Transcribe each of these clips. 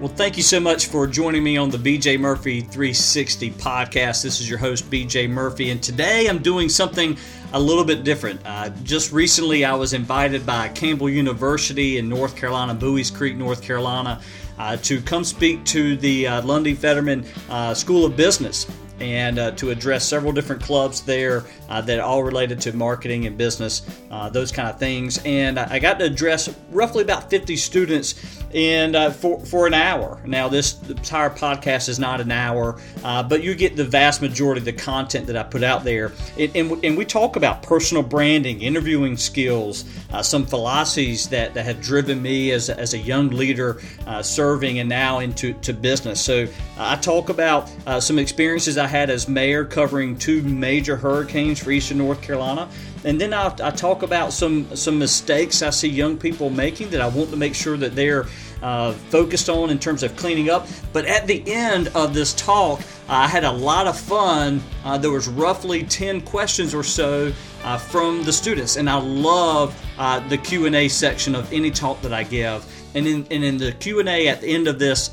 Well, thank you so much for joining me on the BJ Murphy 360 podcast. This is your host, BJ Murphy, and today I'm doing something a little bit different. Uh, just recently, I was invited by Campbell University in North Carolina, Buies Creek, North Carolina, uh, to come speak to the uh, Lundy Fetterman uh, School of Business and uh, to address several different clubs there uh, that are all related to marketing and business, uh, those kind of things. And I got to address roughly about 50 students in uh, for, for an hour. Now, this entire podcast is not an hour, uh, but you get the vast majority of the content that I put out there. And, and, and we talk about personal branding, interviewing skills, uh, some philosophies that, that have driven me as as a young leader serving and now into to business. So I talk about some experiences I had as mayor covering two major hurricanes for Eastern North Carolina. And then I, I talk about some, some mistakes I see young people making that I want to make sure that they're uh, focused on in terms of cleaning up. But at the end of this talk, I had a lot of fun. Uh, there was roughly 10 questions or so uh, from the students, and I love uh, the Q&A section of any talk that I give. And in, and in the Q&A at the end of this,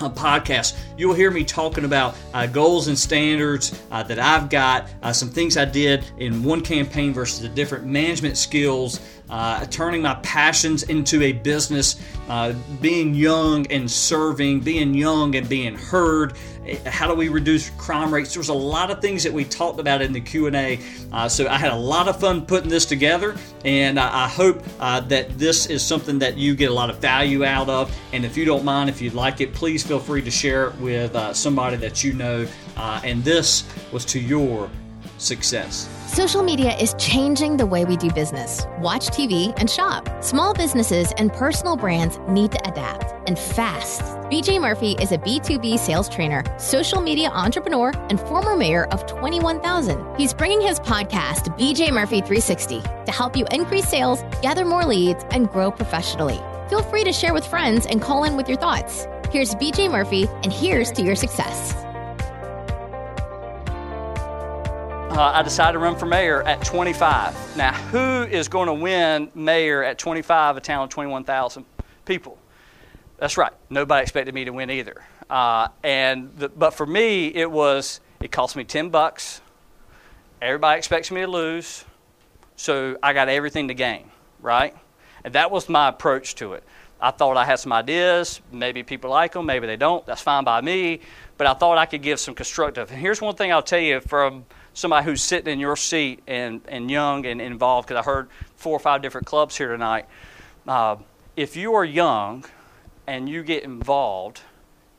uh, podcast, you'll hear me talking about uh, goals and standards uh, that I've got, uh, some things I did in one campaign versus the different management skills, uh, turning my passions into a business, uh, being young and serving, being young and being heard. How do we reduce crime rates? There was a lot of things that we talked about in the Q and A. so I had a lot of fun putting this together, and I hope that this is something that you get a lot of value out of. And if you don't mind, if you'd like it, please feel free to share it with uh, somebody that you know. Uh, and this was to your success. Social media is changing the way we do business, watch TV, and shop. Small businesses and personal brands need to adapt and fast. BJ Murphy is a B2B sales trainer, social media entrepreneur, and former mayor of 21,000. He's bringing his podcast, BJ Murphy 360, to help you increase sales, gather more leads, and grow professionally. Feel free to share with friends and call in with your thoughts. Here's BJ Murphy, and here's to your success. Uh, I decided to run for mayor at 25. Now, who is going to win mayor at 25, a town of 21,000 people? That's right. Nobody expected me to win either. Uh, and the, but for me, it was it cost me 10 bucks. Everybody expects me to lose, so I got everything to gain, right? And that was my approach to it. I thought I had some ideas. Maybe people like them, maybe they don't. That's fine by me. But I thought I could give some constructive. And here's one thing I'll tell you from somebody who's sitting in your seat and, and young and involved, because I heard four or five different clubs here tonight. Uh, if you are young and you get involved,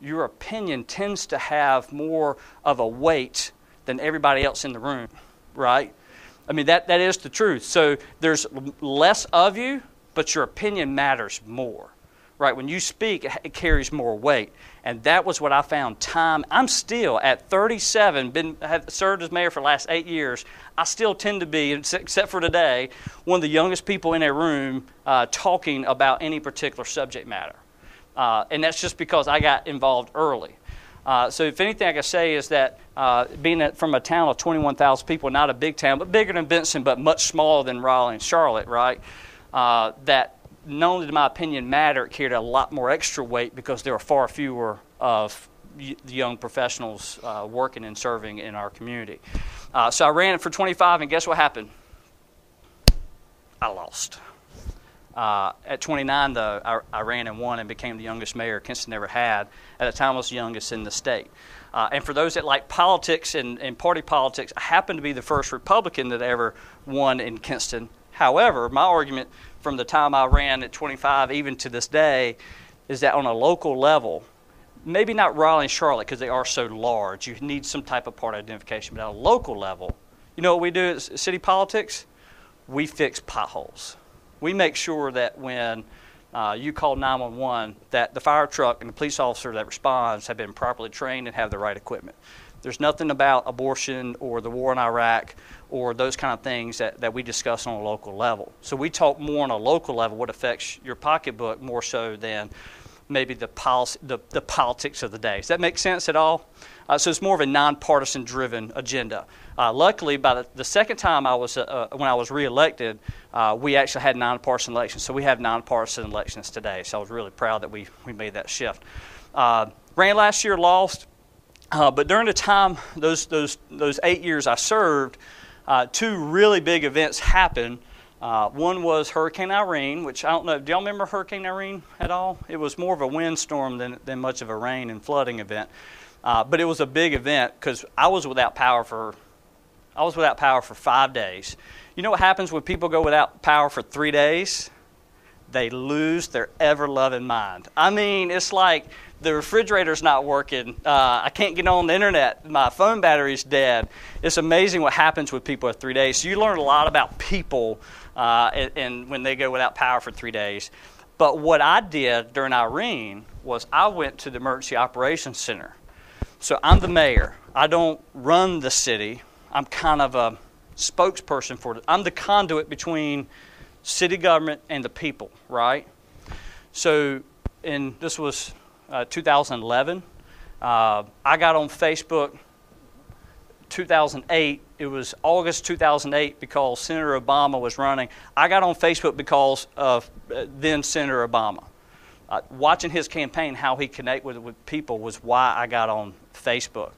your opinion tends to have more of a weight than everybody else in the room, right? I mean, that, that is the truth. So there's less of you, but your opinion matters more. Right? When you speak, it carries more weight. And that was what I found time. I'm still at 37, been have served as mayor for the last eight years. I still tend to be, except for today, one of the youngest people in a room uh, talking about any particular subject matter. Uh, and that's just because I got involved early. Uh, so, if anything I can say is that uh, being from a town of 21,000 people, not a big town, but bigger than Benson, but much smaller than Raleigh and Charlotte, right? uh, that not only did my opinion matter, it carried a lot more extra weight because there were far fewer of the young professionals uh, working and serving in our community. Uh, so I ran it for 25, and guess what happened? I lost. Uh, at 29, though, I, I, ran and won and became the youngest mayor Kinston ever had. At the time, I was the youngest in the state. Uh, and for those that like politics and, and party politics, I happened to be the first Republican that ever won in Kinston However, my argument from the time I ran at 25 even to this day is that on a local level, maybe not Raleigh and Charlotte because they are so large, you need some type of party identification, but at a local level, you know what we do at city politics? We fix potholes. We make sure that when uh, you call 911, that the fire truck and the police officer that responds have been properly trained and have the right equipment. There's nothing about abortion or the war in Iraq or those kind of things that, that we discuss on a local level. So we talk more on a local level what affects your pocketbook more so than maybe the, policy, the, the politics of the day. Does that make sense at all? Uh, so it's more of a nonpartisan driven agenda. Uh, luckily, by the, the, second time I was, uh, uh, when I was reelected, uh, we actually had nonpartisan elections. So we have nonpartisan elections today. So I was really proud that we, we made that shift. Uh, ran last year, lost. But during the time, those, those, those eight years I served, two really big events happened uh, one was Hurricane Irene, which I don't know. Do y'all remember Hurricane Irene at all? It was more of a windstorm than, than much of a rain and flooding event. Uh, but it was a big event because I was without power for I was without power for five days. You know what happens when people go without power for three days? They lose their ever loving mind. I mean, it's like the refrigerator's not working. Uh, I can't get on the internet. My phone battery's dead. It's amazing what happens with people at three days. So you learn a lot about people uh, and, and when they go without power for three days. But what I did during Irene was I went to the Emergency Operations Center. So I'm the mayor. I don't run the city. I'm kind of a spokesperson for it. I'm the conduit between city government and the people, right? So, and this was uh, 2011. Uh, I got on Facebook 2008. It was August 2008 because Senator Obama was running. I got on Facebook because of uh, then Senator Obama. Uh, watching his campaign, how he connected with, with people, was why I got on Facebook.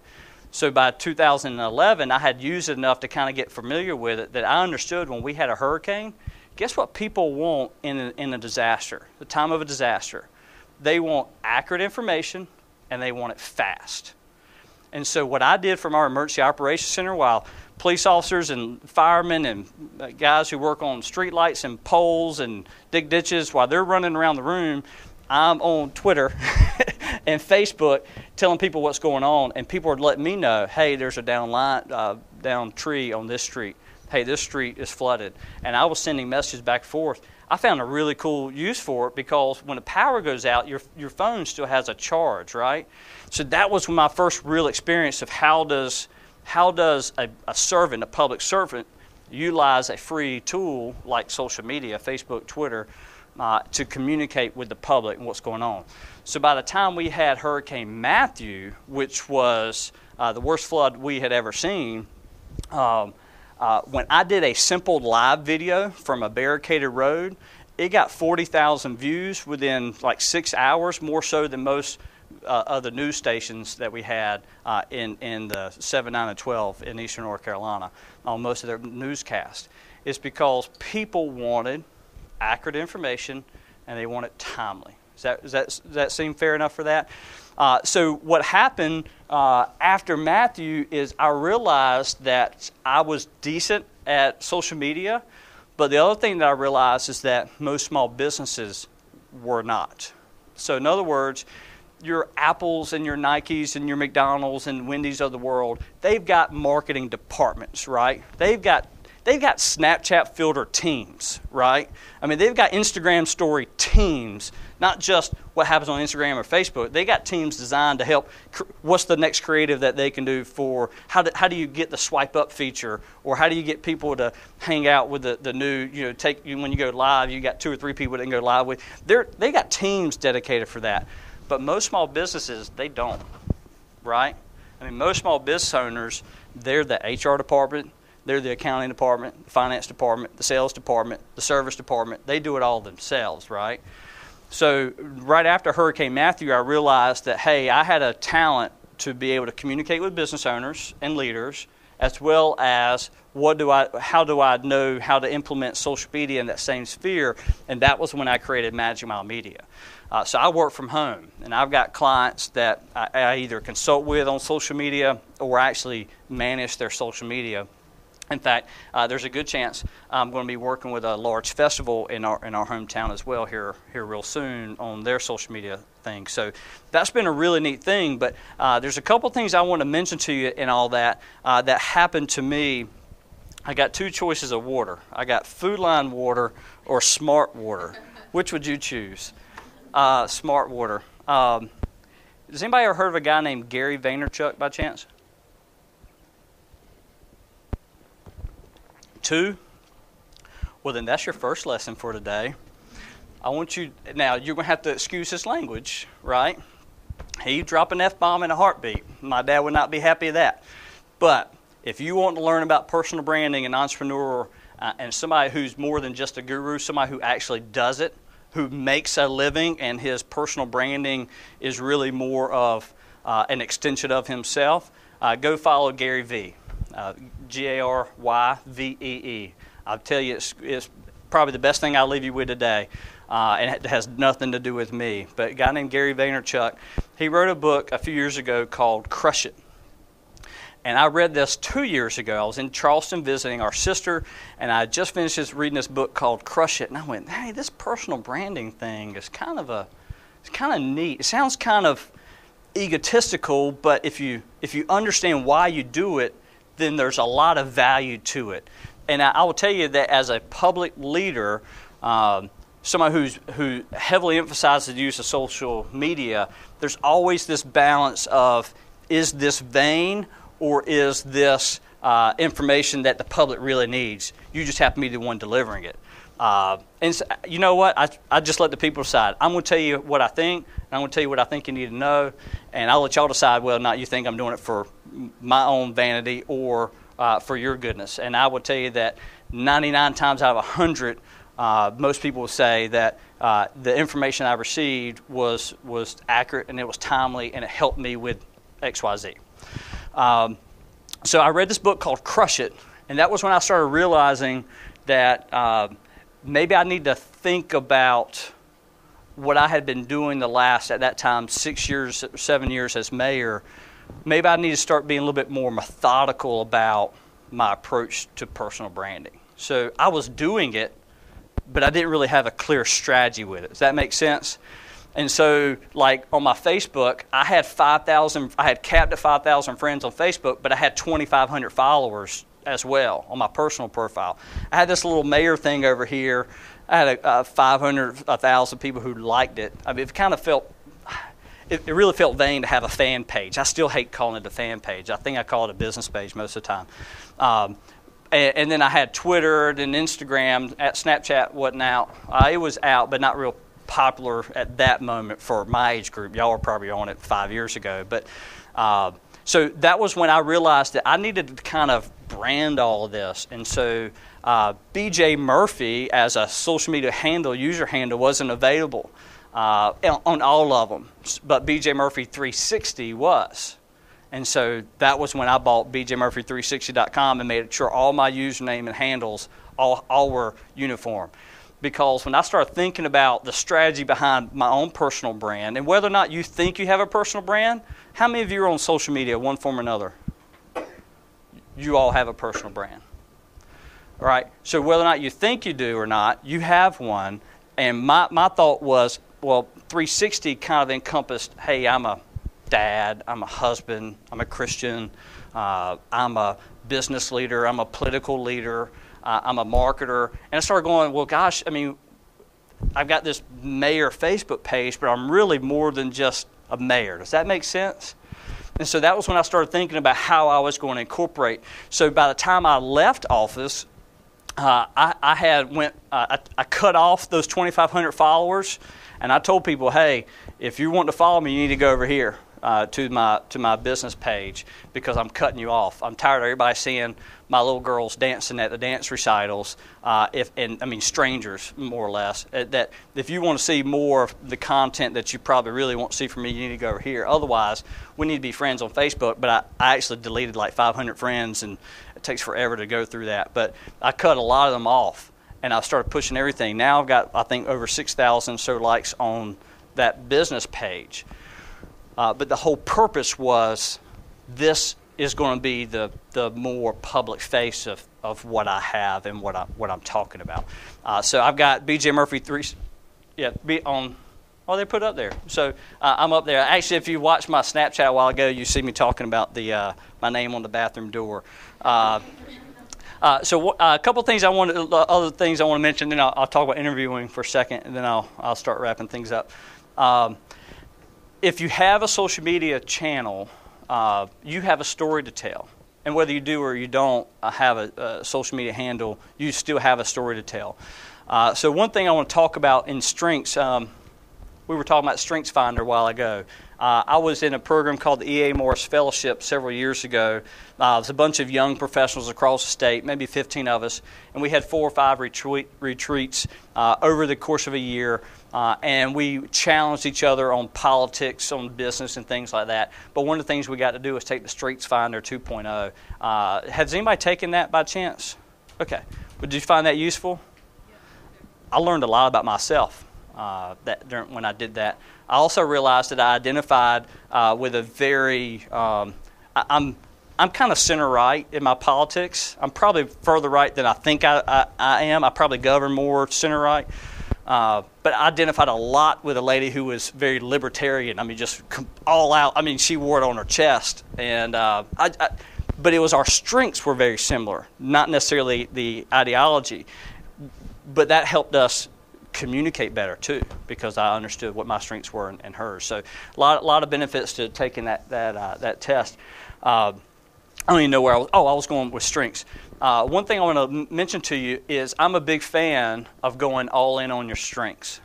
So by 2011, I had used it enough to kind of get familiar with it that I understood when we had a hurricane. Guess what people want in a, in a disaster, the time of a disaster? They want accurate information and they want it fast. And so, what I did from our emergency operations center, while police officers and firemen and uh, guys who work on streetlights and poles and dig ditches, while they're running around the room, I'm on Twitter and Facebook telling people what's going on, and people are letting me know, hey, there's a down line, uh, down tree on this street. Hey, this street is flooded, and I was sending messages back and forth. I found a really cool use for it because when the power goes out, your your phone still has a charge, right? So that was my first real experience of how does how does a, a servant, a public servant, utilize a free tool like social media, Facebook, Twitter, uh, to communicate with the public and what's going on. So by the time we had Hurricane Matthew, which was uh, the worst flood we had ever seen, um, uh, when I did a simple live video from a barricaded road, it got 40,000 views within like six hours, more so than most uh, other news stations that we had uh, in, in the 7, 9, and 12 in eastern North Carolina on most of their newscasts. It's because people wanted accurate information and they want it timely. Does that, does that, does that seem fair enough for that? Uh, so, what happened uh, after Matthew is I realized that I was decent at social media, but the other thing that I realized is that most small businesses were not. So, in other words, your Apples and your Nikes and your McDonald's and Wendy's of the world, they've got marketing departments, right? They've got they've got Snapchat filter teams, right? I mean, they've got Instagram story teams not just what happens on Instagram or Facebook. They got teams designed to help. What's the next creative that they can do for how do, how do you get the swipe up feature, or how do you get people to hang out with the, the new you know take when you go live, you got two or three people that can go live with. They're they got teams dedicated for that, but most small businesses they don't, right? I mean, most small business owners they're the HR department, they're the accounting department, the finance department, the sales department, the service department. They do it all themselves, right? So, right after Hurricane Matthew, I realized that, hey, I had a talent to be able to communicate with business owners and leaders, as well as what do I, how do I know how to implement social media in that same sphere? And that was when I created Magic Mile Media. Uh, so I work from home, and I've got clients that I, I either consult with on social media or actually manage their social media in fact, uh, there's a good chance I'm going to be working with a large festival in our in our hometown as well here here real soon on their social media thing. So that's been a really neat thing. But uh, there's a couple things I want to mention to you in all that uh, that happened to me. I got two choices of water. I got Food Lion water or Smart water. Which would you choose? Uh, smart water. Um, has anybody ever heard of a guy named Gary Vaynerchuk by chance? Two? Well, then that's your first lesson for today. I want you now. You're going to have to excuse his language, right? He drop an f bomb in a heartbeat. My dad would not be happy with that. But if you want to learn about personal branding and entrepreneur uh, and somebody who's more than just a guru, somebody who actually does it, who makes a living, and his personal branding is really more of uh, an extension of himself, uh, go follow Gary Vee, uh, G A R Y V E E. I'll tell you, it's, it's, probably the best thing I'll leave you with today. Uh, and it has nothing to do with me. But a guy named Gary Vaynerchuk, he wrote a book a few years ago called Crush It. And I read this two years ago. I was in Charleston visiting our sister, and I just finished this, reading this book called Crush It. And I went, hey, this personal branding thing is kind of a, it's kind of neat. It sounds kind of egotistical, but if you if you understand why you do it, then there's a lot of value to it. And I, I will tell you that as a public leader, um, someone who's who heavily emphasizes the use of social media, there's always this balance of is this vain or is this uh, information that the public really needs? You just happen to be the one delivering it. Uh, and so, you know what? I, I just let the people decide. I'm going to tell you what I think, and I'm going to tell you what I think you need to know, and I'll let y'all decide whether or not you think I'm doing it for my own vanity or uh, for your goodness. And I will tell you that 99 times out of 100, uh, most people will say that uh, the information I received was, was accurate and it was timely and it helped me with XYZ. Um, so I read this book called Crush It, and that was when I started realizing that uh, maybe I need to think about what I had been doing the last, at that time, six years, seven years as mayor. Maybe I need to start being a little bit more methodical about my approach to personal branding. So I was doing it, but I didn't really have a clear strategy with it. Does that make sense? And so, like on my Facebook, I had 5,000, I had capped at 5,000 friends on Facebook, but I had 2,500 followers as well on my personal profile. I had this little mayor thing over here. I had a, a 500, 1,000 people who liked it. I mean, it kind of felt, it, it, really felt vain to have a fan page. I still hate calling it a fan page. I think I call it a business page most of the time. Um, and, and, then I had Twitter and Instagram. At Snapchat wasn't out. Uh, it was out, but not real popular at that moment for my age group. Y'all were probably on it five years ago, but. Uh, so that was when I realized that I needed to kind of brand all of this. And so uh, BJ Murphy, as a social media handle, user handle, wasn't available uh, on all of them. But BJ Murphy 360 was. And so that was when I bought bjmurphy360.com and made sure all my username and handles all, all were uniform. Because when I started thinking about the strategy behind my own personal brand and whether or not you think you have a personal brand, how many of you are on social media, one form or another? You all have a personal brand. All right? So whether or not you think you do or not, you have one. And my, my thought was, well, 360 kind of encompassed hey, I'm a dad, I'm a husband, I'm a Christian, uh, I'm a business leader, I'm a political leader, uh, I'm a marketer. And I started going, well, gosh, I mean, I've got this mayor Facebook page, but I'm really more than just a mayor. Does that make sense? And so that was when I started thinking about how I was going to incorporate. So by the time I left office, uh, I, I, had went uh, I, I, cut off those 2,500 followers, and I told people, hey, if you want to follow me, you need to go over here uh, to my to my business page because I'm cutting you off. I'm tired of everybody seeing my little girls dancing at the dance recitals. Uh, if and I mean strangers more or less. Uh, that if you want to see more of the content that you probably really want to see from me, you need to go over here. Otherwise, we need to be friends on Facebook. But I, I actually deleted like 500 friends, and it takes forever to go through that. But I cut a lot of them off, and I started pushing everything. Now I've got I think over 6,000 so likes on that business page. Uh, but the whole purpose was this is going to be the, the more public face of, of what I have and what, I, what I'm talking about. Uh, so I've got BJ Murphy 3, yeah, be on, oh, they put up there. So uh, I'm up there. Actually, if you watched my Snapchat a while ago, you see me talking about the, uh, my name on the bathroom door. Uh, uh, so uh, a couple things I want, to, other things I want to mention. Then I'll, I'll, talk about interviewing for a second, and then I'll I'll start wrapping things up. Um, if you have a social media channel, uh, you have a story to tell. And whether you do or you don't uh, have a, a, social media handle, you still have a story to tell. Uh, so, one thing I want to talk about in strengths, um, we were talking about Strengths Finder a while ago. Uh, I was in a program called the E.A. Morris Fellowship several years ago. Uh, it was a bunch of young professionals across the state, maybe 15 of us, and we had four or five retreat, retreats uh, over the course of a year. Uh, and we challenged each other on politics, on business, and things like that. But one of the things we got to do was take the Strengths Finder 2.0. Uh, has anybody taken that by chance? Okay. Did you find that useful? I learned a lot about myself uh, that during, when I did that. I also realized that I identified uh, with a very, um, I, I'm, I'm kind of center right in my politics. I'm probably further right than I think I, I, I am. I probably govern more center right. Uh, but I identified a lot with a lady who was very libertarian. I mean, just all out. I mean, she wore it on her chest, and uh, I, I, but it was our strengths were very similar, not necessarily the ideology. But that helped us communicate better too because I understood what my strengths were and, and hers. So a lot, a lot of benefits to taking that that uh, that test. Uh, I don't even know where I was. Oh, I was going with strengths. Uh, one thing I want to m- mention to you is I'm a big fan of going all in on your strengths.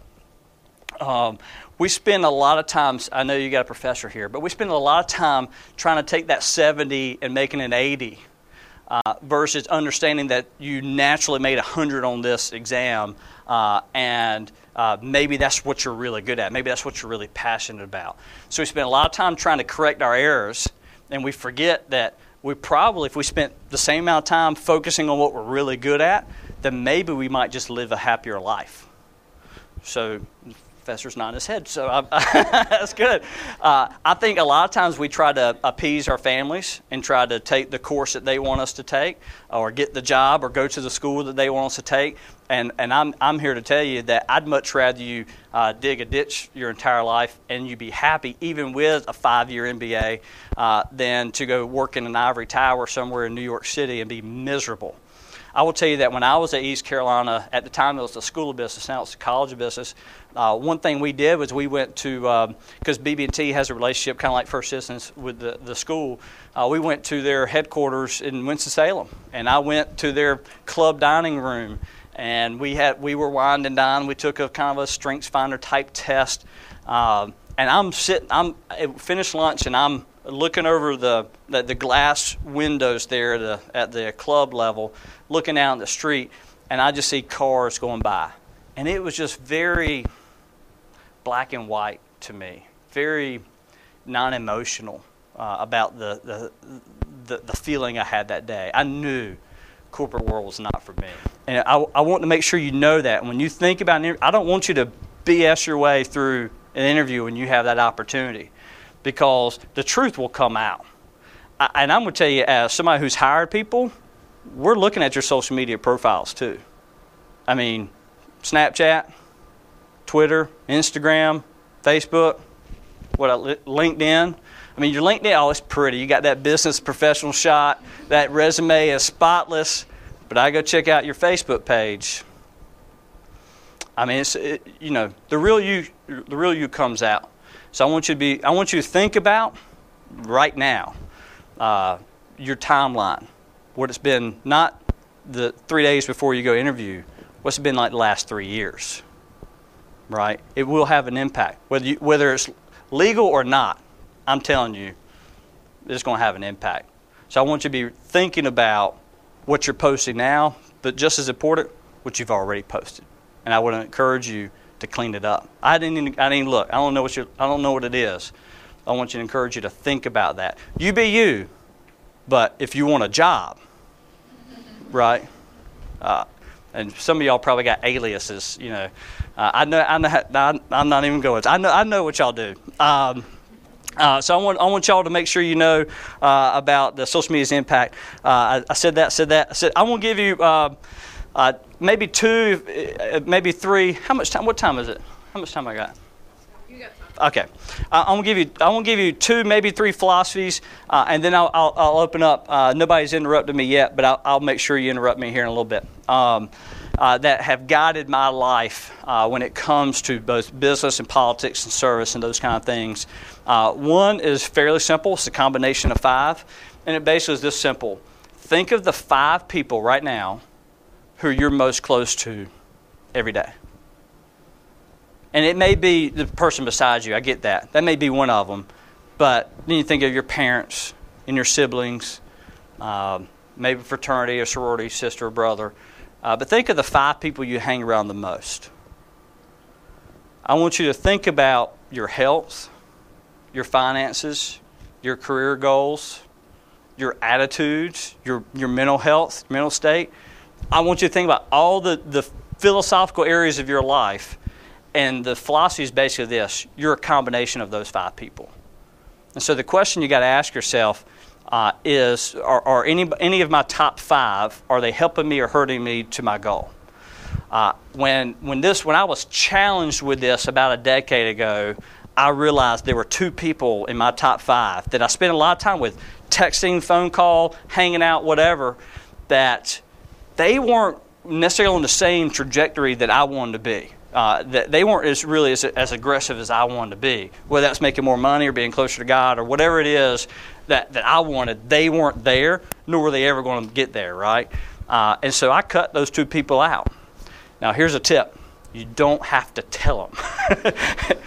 Um, we spend a lot of times, I know you got a professor here, but we spend a lot of time trying to take that 70 and making it 80 uh, versus understanding that you naturally made 100 on this exam uh, and uh, maybe that's what you're really good at. Maybe that's what you're really passionate about. So we spend a lot of time trying to correct our errors, and we forget that we probably, if we spent the same amount of time focusing on what we're really good at, then maybe we might just live a happier life. So professor's nodding his head, so that's good. Uh, I think a lot of times we try to appease our families and try to take the course that they want us to take, or get the job, or go to the school that they want us to take. And, and I'm, I'm here to tell you that I'd much rather you uh, dig a ditch your entire life and you be happy, even with a five year MBA, uh, than to go work in an ivory tower somewhere in New York City and be miserable. I will tell you that when I was at East Carolina, at the time it was the School of Business, now it's the College of Business. Uh, one thing we did was we went to because um, BB&T has a relationship kind of like First Citizens with the, the school. Uh, we went to their headquarters in Winston Salem, and I went to their club dining room, and we had we were and dined. We took a kind of a Strengths Finder type test, uh, and I'm sitting. I'm finished lunch, and I'm looking over the, the, the glass windows there the, at the club level, looking out in the street, and I just see cars going by. And it was just very black and white to me, very non emotional uh, about the, the, the, the, feeling I had that day. I knew corporate world was not for me. And I, I want to make sure you know that. When you think about it, I don't want you to BS your way through an interview when you have that opportunity because the truth will come out. I, and I'm going to tell you, as somebody who's hired people, we're looking at your social media profiles too. I mean, Snapchat, Twitter, Instagram, Facebook, what uh, LinkedIn. I mean, your LinkedIn, oh, it's pretty. You got that business professional shot. That resume is spotless. But I go check out your Facebook page. I mean, it's it, you know the real you. The real you comes out. So I want you to be. I want you to think about right now uh, your timeline. What it's been not the three days before you go interview. What's it been like the last three years? Right. It will have an impact whether you, whether it's legal or not. I'm telling you, it's going to have an impact. So I want you to be thinking about what you're posting now, but just as important, what you've already posted. And I would encourage you to clean it up. I didn't even, I didn't look. I don't know what you I don't know what it is. I want you to encourage you to think about that. You be you, but if you want a job, right? Uh, and some of y'all probably got aliases. You know, uh, I know. I know. I'm not even going. I know. I know what y'all do. Um, uh, so I want, I want y'all to make sure you know uh, about the social media's impact. Uh, I, I, said that, said that. I said I want to give you uh, uh, maybe two, uh, maybe three. How much time? What time is it? How much time I got? You got. Okay, uh, I'm gonna give you. I want to give you two, maybe three philosophies, uh, and then I'll, I'll, I'll open up. Uh, nobody's interrupted me yet, but I'll, I'll, make sure you interrupt me here in a little bit. Um, uh, that have guided my life when it comes to both business and politics and service and those kind of things. One is fairly simple. It's a combination of five, and it basically is this simple. Think of the five people right now who you're most close to every day? And it may be the person beside you. I get that. That may be one of them. But then you think of your parents and your siblings, um, maybe fraternity or sorority, sister or brother. Uh, but think of the five people you hang around the most. I want you to think about your health, your finances, your career goals, your attitudes, your, your mental health, mental state. I want you to think about all the, the philosophical areas of your life. And the philosophy is basically this you're a combination of those five people. And so the question you got to ask yourself uh, is are, are, any, any of my top five, are they helping me or hurting me to my goal? Uh, when, when, this, when I was challenged with this about a decade ago, I realized there were two people in my top five that I spent a lot of time with, texting, phone call, hanging out, whatever, that they weren't necessarily on the same trajectory that I wanted to be. Uh, that they weren't as really as, as aggressive as I wanted to be. Whether that's making more money or being closer to God or whatever it is that, that I wanted, they weren't there, nor were they ever going to get there, right? Uh, and so I cut those two people out. Now, here's a tip you don't have to tell them.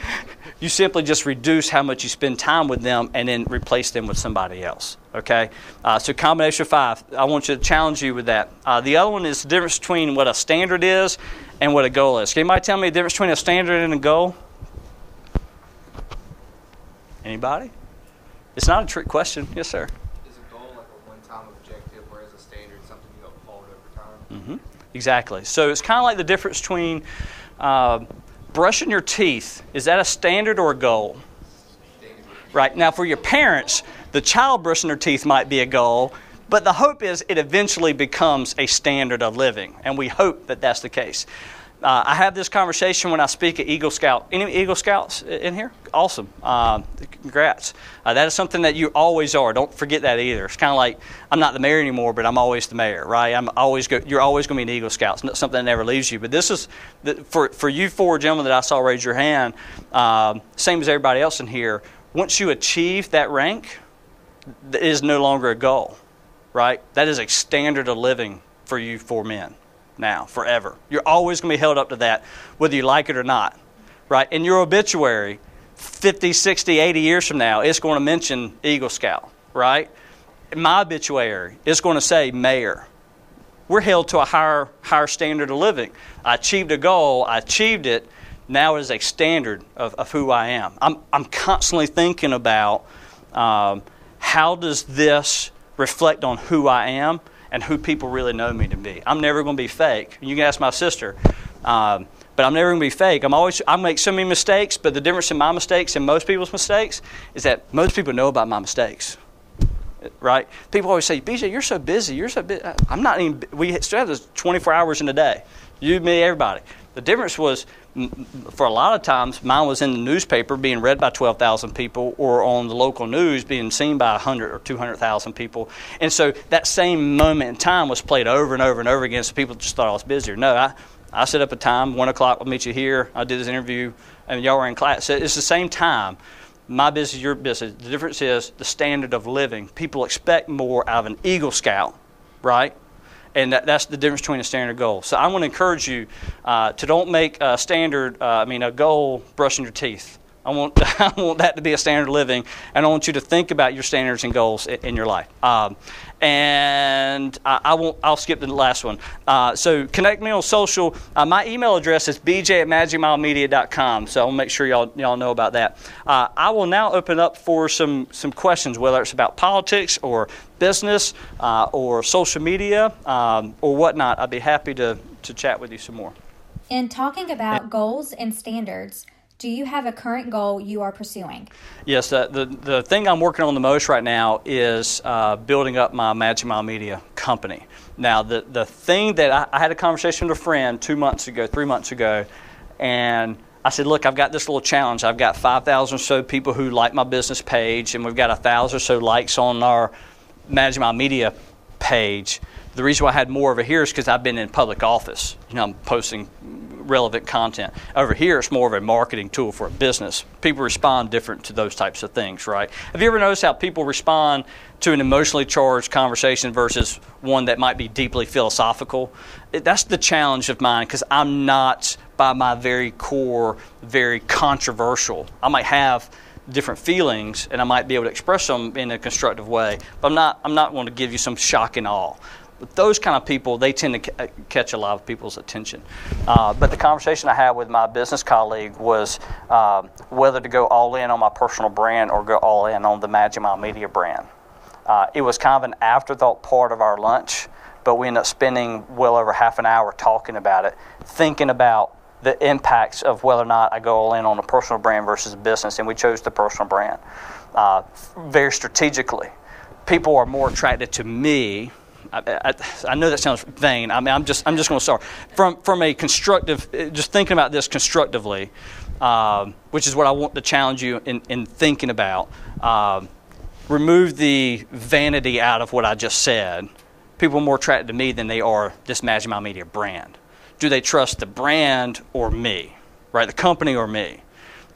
you simply just reduce how much you spend time with them and then replace them with somebody else. Okay? Uh, so, combination five. I want you to challenge you with that. Uh, the other one is the difference between what a standard is and what a goal is. Can anybody tell me the difference between a standard and a goal? Anybody? It's not a trick question. Yes, sir. Is a goal like a one time objective, whereas a standard is something you uphold over time? Mm-hmm. Exactly. So, it's kind of like the difference between. Uh, brushing your teeth, is that a standard or a goal? Right. Now, for your parents, the child brushing their teeth might be a goal, but the hope is it eventually becomes a standard of living, and we hope that that's the case. Uh, I have this conversation when I speak at Eagle Scout. Any Eagle Scouts in here? Awesome. Uh, congrats. Uh, that is something that you always are. Don't forget that either. It's kind of like I'm not the mayor anymore, but I'm always the mayor, right? I'm always go, you're always going to be an Eagle Scout. It's something that never leaves you. But this is the, for for you four gentlemen that I saw raise your hand. Um, same as everybody else in here. Once you achieve that rank, it is no longer a goal, right? That is a standard of living for you four men now, forever. You're always going to be held up to that, whether you like it or not. Right? In your obituary, 50, 60, 80 years from now, it's going to mention Eagle Scout, right? In my obituary, it's going to say mayor. We're held to a higher, higher standard of living. I achieved a goal, I achieved it, now it is a standard of, of who I am. I'm, I'm constantly thinking about um, how does this reflect on who I am? And who people really know me to be. I'm never going to be fake. You can ask my sister. Um, but I'm never going to be fake. I'm always I make so many mistakes, but the difference in my mistakes and most people's mistakes is that most people know about my mistakes. Right? People always say, "BJ, you're so busy. You're so busy." I'm not even. We still have this 24 hours in a day. You, me, everybody. The difference was for a lot of times, mine was in the newspaper being read by 12,000 people or on the local news being seen by 100 or 200,000 people. And so that same moment in time was played over and over and over again, so people just thought I was busier. No, I, I set up a time, 1 o'clock, we'll meet you here. I did this interview, and y'all were in class. So it's the same time. My business, your business. The difference is the standard of living. People expect more out of an Eagle Scout, right? And that, that's the difference between a standard goal. So I want to encourage you uh, to don't make a standard, uh, I mean, a goal brushing your teeth. I want, I want that to be a standard of living, and I want you to think about your standards and goals in, in your life. Um, and I, I, won't. I'll skip the last one. Uh, so connect me on social. Uh, my email address is bj at magicmilemedia.com. So I'll make sure y'all y'all know about that. Uh, I will now open up for some some questions, whether it's about politics or business uh, or social media um, or whatnot. I'd be happy to to chat with you some more. In talking about goals and standards do you have a current goal you are pursuing? Yes, the, the thing I'm working on the most right now is uh, building up my Magic Mile Media company. Now, the, the thing that I, I, had a conversation with a friend two months ago, three months ago, and I said, Look, I've got this little challenge. I've got 5,000 or so people who like my business page, and we've got 1,000 or so likes on our Magic Mile Media page. The reason why I had more over here is because I've been in public office. You know, I'm posting relevant content. Over here, it's more of a marketing tool for a business. People respond different to those types of things, right? Have you ever noticed how people respond to an emotionally charged conversation versus one that might be deeply philosophical? That's the challenge of mine because I'm not, by my very core, very controversial. I might have different feelings and I might be able to express them in a constructive way, but I'm not, I'm not going to give you some shock and awe. But those kind of people, they tend to c- catch a lot of people's attention. Uh, but the conversation I had with my business colleague was uh, whether to go all in on my personal brand or go all in on the Magic Mile Media brand. Uh, it was kind of an afterthought part of our lunch, but we ended up spending well over half an hour talking about it, thinking about the impacts of whether or not I go all in on a personal brand versus a business, and we chose the personal brand uh, very strategically. People are more attracted to me I, I, I, know that sounds vain. I mean, I'm just, I'm just going to start from from a constructive, just thinking about this constructively, um, which is what I want to challenge you in, in thinking about. Um, remove the vanity out of what I just said. People are more attracted to me than they are this Magic Mile Media brand. Do they trust the brand or me, right? The company or me?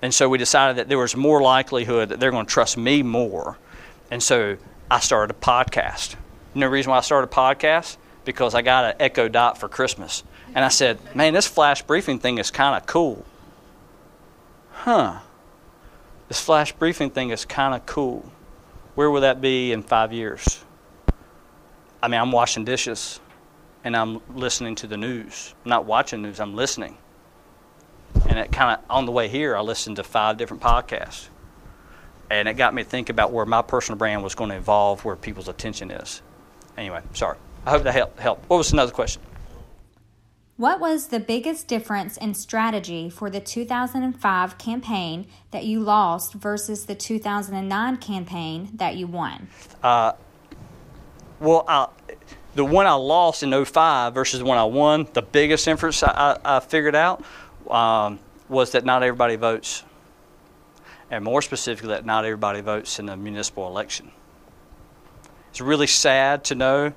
And so we decided that there was more likelihood that they're going to trust me more. And so I started a podcast you know the reason why I started a podcast? Because I got an Echo Dot for Christmas. And I said, man, this flash briefing thing is kind of cool. Huh. This flash briefing thing is kind of cool. Where will that be in five years? I mean, I'm washing dishes and I'm listening to the news. I'm not watching news, I'm listening. And it kind of, on the way here, I listened to five different podcasts. And it got me to think about where my personal brand was going to evolve, where people's attention is anyway, sorry. I hope that helped. Help. What was another question? What was the biggest difference in strategy for the 2005 campaign that you lost versus the 2009 campaign that you won? Uh, well, I, the one I lost in 05 versus the one I won, the biggest difference I, I, I figured out um, was that not everybody votes. And more specifically, that not everybody votes in the municipal election. It's really sad to know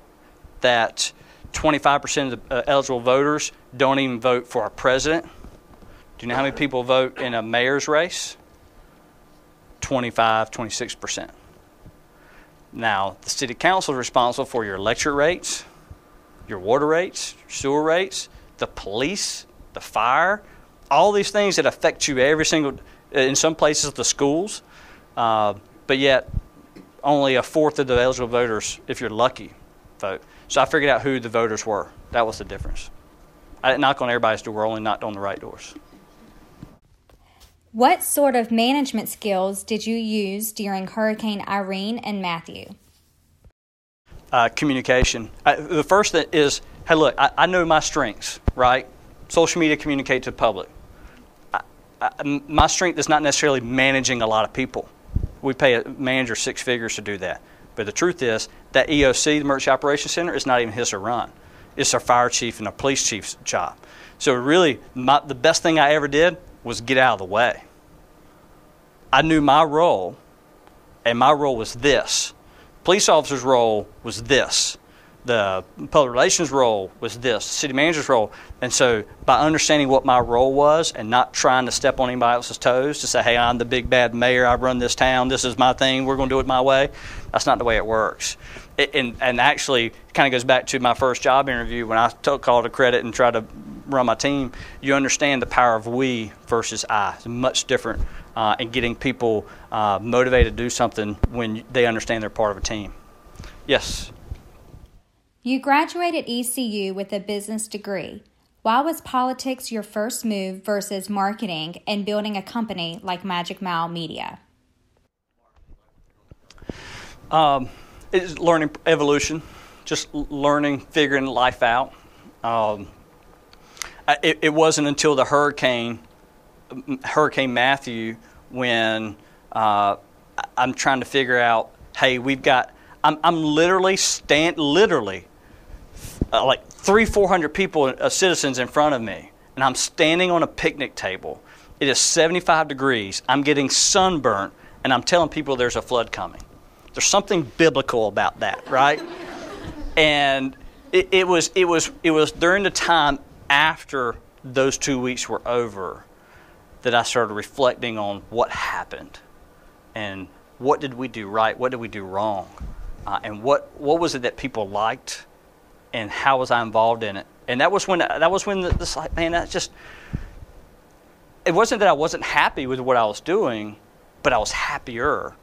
that 25% of the uh, eligible voters don't even vote for our president. Do you know how many people vote in a mayor's race? 25, 26%. Now, the city council is responsible for your electric rates, your water rates, sewer rates, the police, the fire, all these things that affect you every single, in some places, the schools. Uh, but yet, only a fourth of the eligible voters, if you're lucky, vote. So I figured out who the voters were. That was the difference. I didn't knock on everybody's door, only knocked on the right doors. What sort of management skills did you use during Hurricane Irene and Matthew? Uh, communication. I, the first thing is, hey, look, I, I, know my strengths, right? Social media communicate to the public. I, my strength is not necessarily managing a lot of people we pay a manager six figures to do that. But the truth is, that EOC, the Emergency Operations Center, is not even his to run. It's our fire chief and our police chief's job. So really, my, the best thing I ever did was get out of the way. I knew my role, and my role was this. Police officer's role was this the public relations role was this, the city manager's role. And so by understanding what my role was and not trying to step on anybody else's toes to say, hey, I'm the big bad mayor, I run this town, this is my thing, we're going to do it my way, that's not the way it works. It, and, and actually, kind of goes back to my first job interview when I took call to credit and tried to run my team. You understand the power of we versus I. It's much different uh, in getting people uh, motivated to do something when they understand they're part of a team. Yes. You graduated ECU with a business degree. Why was politics your first move versus marketing and building a company like Magic Mile Media? Um, it's learning evolution, just learning, figuring life out. Um, it, it, wasn't until the hurricane, Hurricane Matthew, when uh, I'm trying to figure out, hey, we've got. I'm, I'm literally stand, literally uh, like three, four hundred people, uh, citizens in front of me, and I'm standing on a picnic table. It is 75 degrees. I'm getting sunburnt, and I'm telling people there's a flood coming. There's something biblical about that, right? and it, it, was it was it was during the time after those two weeks were over that I started reflecting on what happened and what did we do right, what did we do wrong, uh, and what, what was it that people liked, and how was I involved in it. And that was when that was when this like man that just it wasn't that I wasn't happy with what I was doing, but I was happier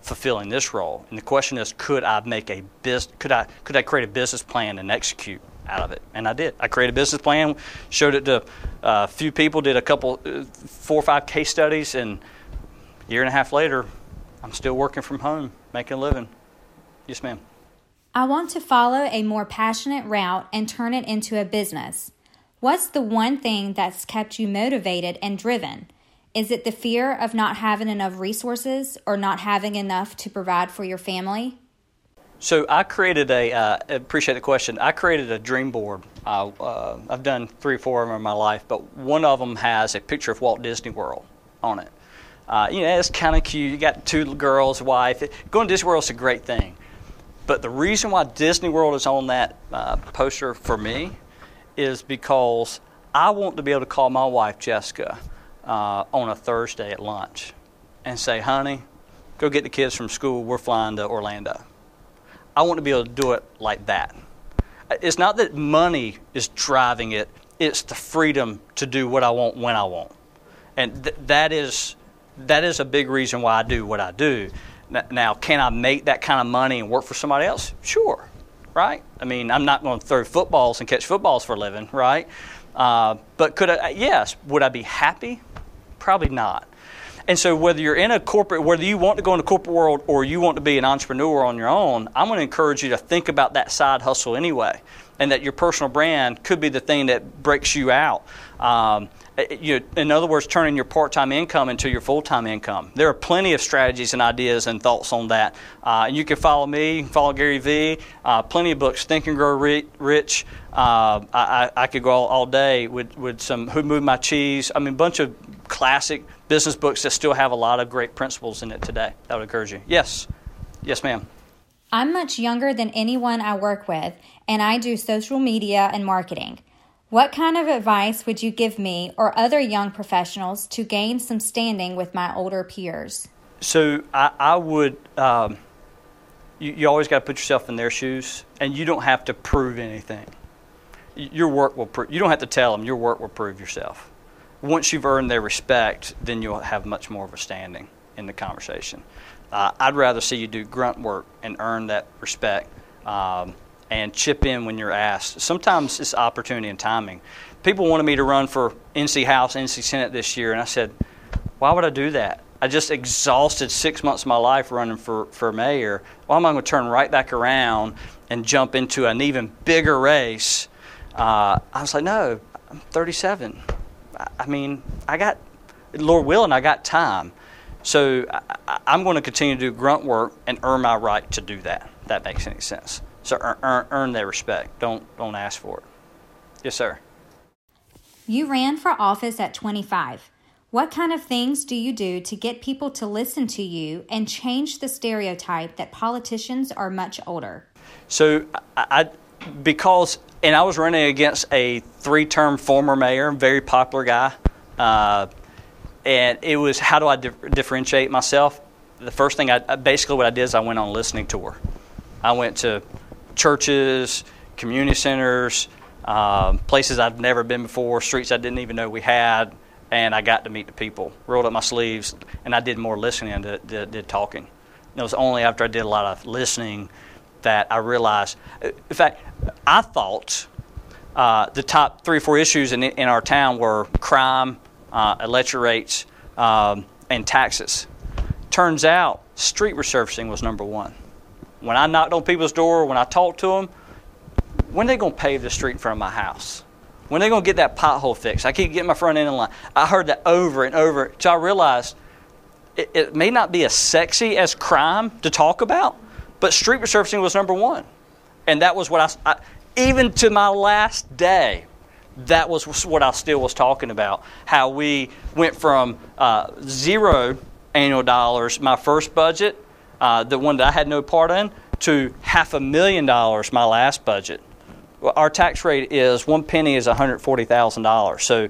fulfilling this role. And the question is, could I make a business? Could I could I create a business plan and execute out of it? And I did. I created a business plan, showed it to uh, a few people, did a couple, uh, four or five case studies, and a year and a half later, I'm still working from home, making a living. Yes, ma'am. I want to follow a more passionate route and turn it into a business. What's the one thing that's kept you motivated and driven? Is it the fear of not having enough resources or not having enough to provide for your family? So I created a. Uh, appreciate the question. I created a dream board. Uh, uh, I've done three or four of them in my life, but one of them has a picture of Walt Disney World on it. Uh, you know, it's kind of cute. You got two girls, wife. Going to Disney World is a great thing. But the reason why Disney World is on that uh, poster for me is because I want to be able to call my wife, Jessica, uh, on a Thursday at lunch and say, honey, go get the kids from school. We're flying to Orlando. I want to be able to do it like that. It's not that money is driving it, it's the freedom to do what I want when I want. And th- that, is, that is a big reason why I do what I do. Now, can I make that kind of money and work for somebody else? Sure, right? I mean, I'm not going to throw footballs and catch footballs for a living, right? Uh, but could I? Yes. Would I be happy? Probably not. And so, whether you're in a corporate, whether you want to go in the corporate world or you want to be an entrepreneur on your own, I'm going to encourage you to think about that side hustle anyway, and that your personal brand could be the thing that breaks you out. Um, uh, you, in other words, turning your part time income into your full time income. There are plenty of strategies and ideas and thoughts on that. Uh, you can follow me, follow Gary Vee, uh, plenty of books, Think and Grow Rich. Uh, I, I, could go all, all, day with, with some Who Moved My Cheese. I mean, a bunch of classic business books that still have a lot of great principles in it today. That would encourage you. Yes. Yes, ma'am. I'm much younger than anyone I work with, and I do social media and marketing. What kind of advice would you give me or other young professionals to gain some standing with my older peers? So I, I would. Um, you, you always got to put yourself in their shoes, and you don't have to prove anything. Your work will prove. You don't have to tell them. Your work will prove yourself. Once you've earned their respect, then you'll have much more of a standing in the conversation. Uh, I'd rather see you do grunt work and earn that respect. Um, and chip in when you're asked. Sometimes it's opportunity and timing. People wanted me to run for NC House, NC Senate this year, and I said, why would I do that? I just exhausted six months of my life running for, for mayor. Why am I going to turn right back around and jump into an even bigger race? Uh, I was like, no, I'm 37. I mean, I got, Lord willing, I got time. So I, am going to continue to do grunt work and earn my right to do that. If that makes any sense. So earn, earn their respect. Don't don't ask for it. Yes, sir. You ran for office at 25. What kind of things do you do to get people to listen to you and change the stereotype that politicians are much older? So I, I because and I was running against a three-term former mayor, very popular guy, uh, and it was how do I di- differentiate myself? The first thing I basically what I did is I went on a listening tour. I went to churches, community centers, um, places I've never been before, streets I didn't even know we had, and I got to meet the people. Rolled up my sleeves, and I did more listening than did, did talking. it was only after I did a lot of listening that I realized. In fact, I thought uh, the top three or four issues in, in our town were crime, uh, electric rates, um, and taxes. Turns out, street resurfacing was number one when I knocked on people's door, when I talked to them, when are they going to pave the street in front of my house? When are they going to get that pothole fixed? I keep getting my front end in line. I heard that over and over until I realized it, it may not be as sexy as crime to talk about, but street resurfacing was number one. And that was what I, I even to my last day, that was what I still was talking about. How we went from uh, zero annual dollars, my first budget, uh, the one that I had no part in, to half a million dollars my last budget. our tax rate is one penny is $140,000. So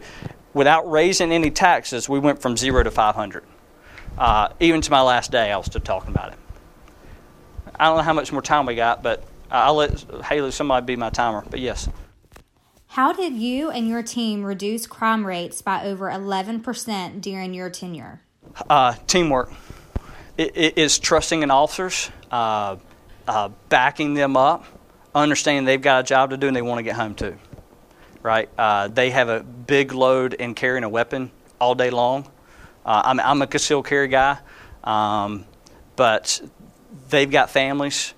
without raising any taxes, we went from zero to 500. Uh, even to my last day, I was still talking about it. I don't know how much more time we got, but I'll let Haley, somebody be my timer. But yes. How did you and your team reduce crime rates by over 11% during your tenure? Uh, teamwork. Is trusting in officers, uh, uh, backing them up, understanding they've got a job to do and they want to get home too. Right? Uh, they have a big load in carrying a weapon all day long. Uh, I'm, I'm, a concealed carry guy, um, but they've got families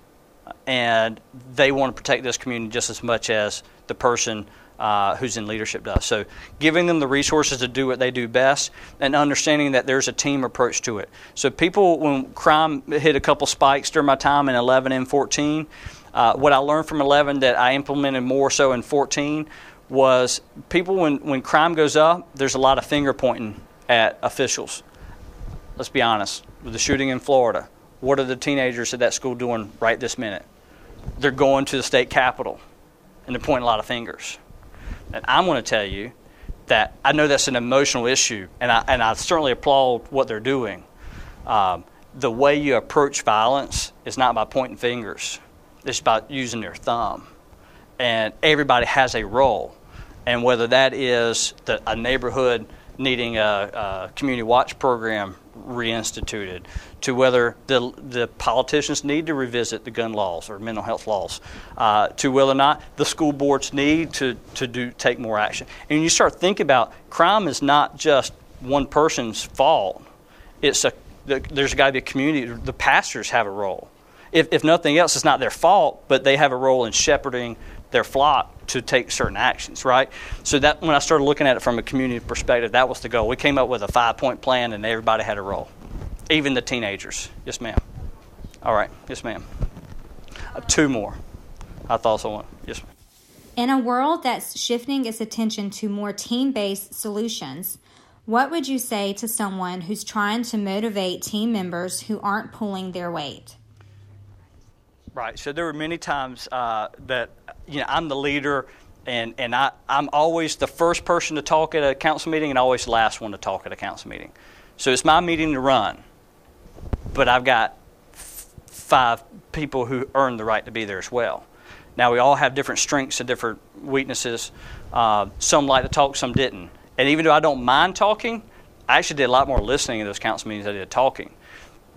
and they want to protect this community just as much as the person uh, who's in leadership does. So, giving them the resources to do what they do best and understanding that there's a team approach to it. So, people, when crime hit a couple spikes during my time in 11 and 14, uh, what I learned from 11 that I implemented more so in 14 was people, when, when crime goes up, there's a lot of finger pointing at officials. Let's be honest. With the shooting in Florida, what are the teenagers at that school doing right this minute? They're going to the state capitol and they're pointing a lot of fingers. And I'm going to tell you that I know that's an emotional issue, and I, and I certainly applaud what they're doing. Um, the way you approach violence is not by pointing fingers, it's about using your thumb. And everybody has a role. And whether that is the, a neighborhood needing a, a community watch program reinstituted, to whether the, the politicians need to revisit the gun laws or mental health laws, uh, to whether or not the school boards need to, to do, take more action. And you start thinking about crime is not just one person's fault. It's a, there's got to be a community. The pastors have a role. If, if nothing else, it's not their fault, but they have a role in shepherding their flock to take certain actions, right? So that when I started looking at it from a community perspective, that was the goal. We came up with a five point plan and everybody had a role, even the teenagers. Yes, ma'am. All right. Yes, ma'am. Uh, two more. I thought so. One. Yes, ma'am. In a world that's shifting its attention to more team based solutions, what would you say to someone who's trying to motivate team members who aren't pulling their weight? Right. So there were many times uh, that you know I'm the leader, and and I I'm always the first person to talk at a council meeting, and always the last one to talk at a council meeting. So it's my meeting to run, but I've got f- five people who earn the right to be there as well. Now we all have different strengths and different weaknesses. Uh, some like to talk, some didn't. And even though I don't mind talking, I actually did a lot more listening in those council meetings than I did talking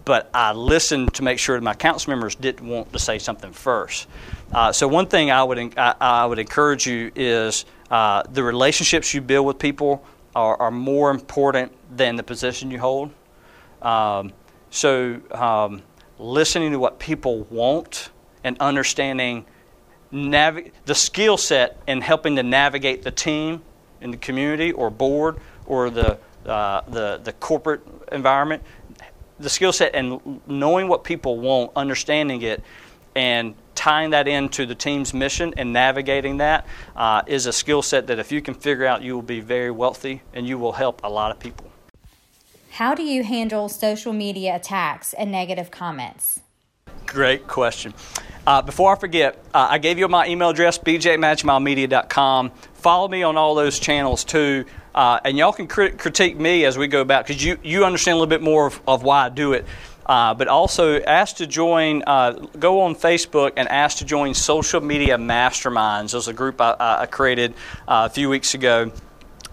but I listened to make sure that my council members didn't want to say something first. Uh, so one thing I would I, I would encourage you is uh, the relationships you build with people are, are, more important than the position you hold. Um, so um, listening to what people want and understanding navi- the skill set and helping to navigate the team in the community or board or the uh, the the corporate environment the skill set and knowing what people want, understanding it, and tying that into the team's mission and navigating that uh, is a skill set that if you can figure out, you will be very wealthy and you will help a lot of people. How do you handle social media attacks and negative comments? Great question. Uh, before I forget, uh, I gave you my email address, bj@magicmilemedia.com. Follow me on all those channels too. Uh, and y'all can crit- critique me as we go back because you, you understand a little bit more of, of why I do it. Uh, but also ask to join, uh, go on Facebook and ask to join Social Media Masterminds. There's a group I, I created uh, a few weeks ago.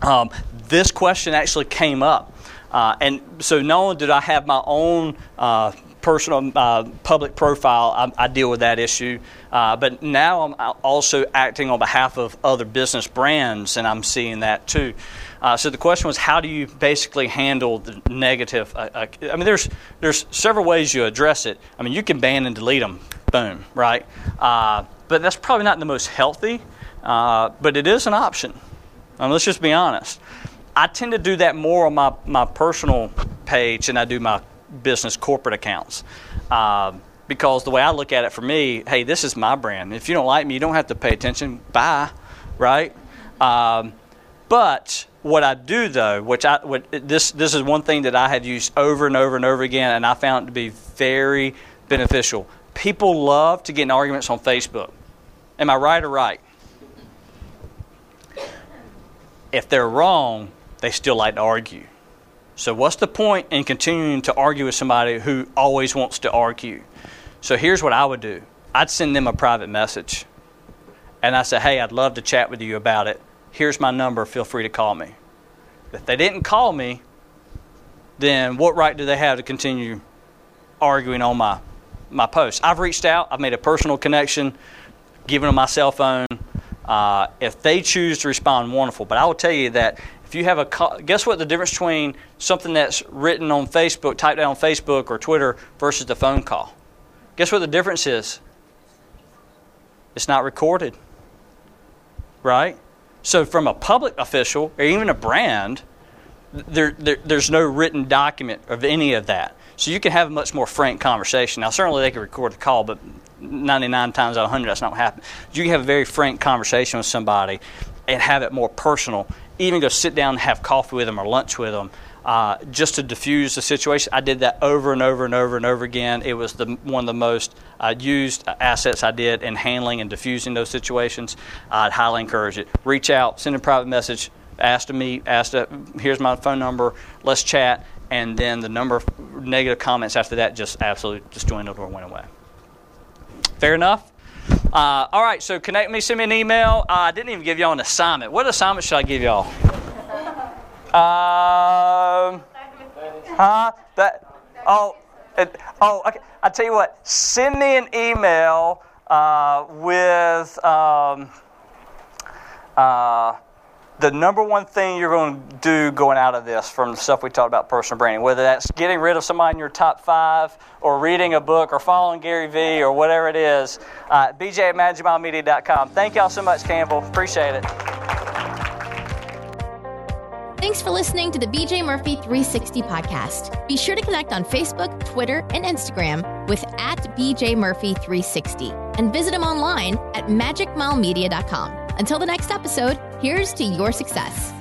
Um, this question actually came up. Uh, and so not only did I have my own uh, personal uh, public profile, I, I, deal with that issue. Uh, but now I'm also acting on behalf of other business brands, and I'm seeing that too. Uh, so the question was, how do you basically handle the negative? Uh, uh, I mean, there's there's several ways you address it. I mean, you can ban and delete them, boom, right? Uh, but that's probably not the most healthy. Uh, but it is an option. Let's just be honest. I tend to do that more on my, my personal page than I do my business corporate accounts. Uh, because the way I look at it for me, hey, this is my brand. If you don't like me, you don't have to pay attention. Bye, right? Um, but what I do though, which I what, this this is one thing that I have used over and over and over again, and I found it to be very beneficial. People love to get in arguments on Facebook. Am I right or right? if they're wrong, they still like to argue. So, what's the point in continuing to argue with somebody who always wants to argue? So, here's what I would do I'd send them a private message. And I say, hey, I'd love to chat with you about it. Here's my number. Feel free to call me. If they didn't call me, then what right do they have to continue arguing on my, my post? I've reached out, I've made a personal connection, given them my cell phone. Uh, if they choose to respond, wonderful. But I will tell you that if you have a guess what the difference between something that's written on Facebook, typed out on Facebook or Twitter versus the phone call? Guess what the difference is? It's not recorded. Right? So, from a public official or even a brand, there, there, there's no written document of any of that. So, you can have a much more frank conversation. Now, certainly they can record the call, but 99 times out of 100, that's not what happens. You can have a very frank conversation with somebody and have it more personal even go sit down and have coffee with them or lunch with them uh, just to diffuse the situation. I did that over and over and over and over again. It was the, one of the most uh, used assets I did in handling and diffusing those situations. I'd highly encourage it. Reach out, send a private message, ask to meet, ask to, here's my phone number, let's chat. And then the number of negative comments after that just absolutely just dwindled or went away. Fair enough? Uh, all right, so connect me, send me an email. Uh, I didn't even give y'all an assignment. What assignment should I give y'all? Um, huh? That? Oh, it, oh. Okay. I tell you what. Send me an email uh, with um, uh, the number one thing you're going to do going out of this from the stuff we talked about personal branding, whether that's getting rid of somebody in your top five or reading a book or following Gary Vee or whatever it is, uh, bj at magicmilemedia.com. Thank y'all so much, Campbell. Appreciate it. Thanks for listening to the BJ Murphy 360 podcast. Be sure to connect on Facebook, Twitter, and Instagram with at BJ Murphy 360 and visit him online at magicmilemedia.com. Until the next episode, here's to your success.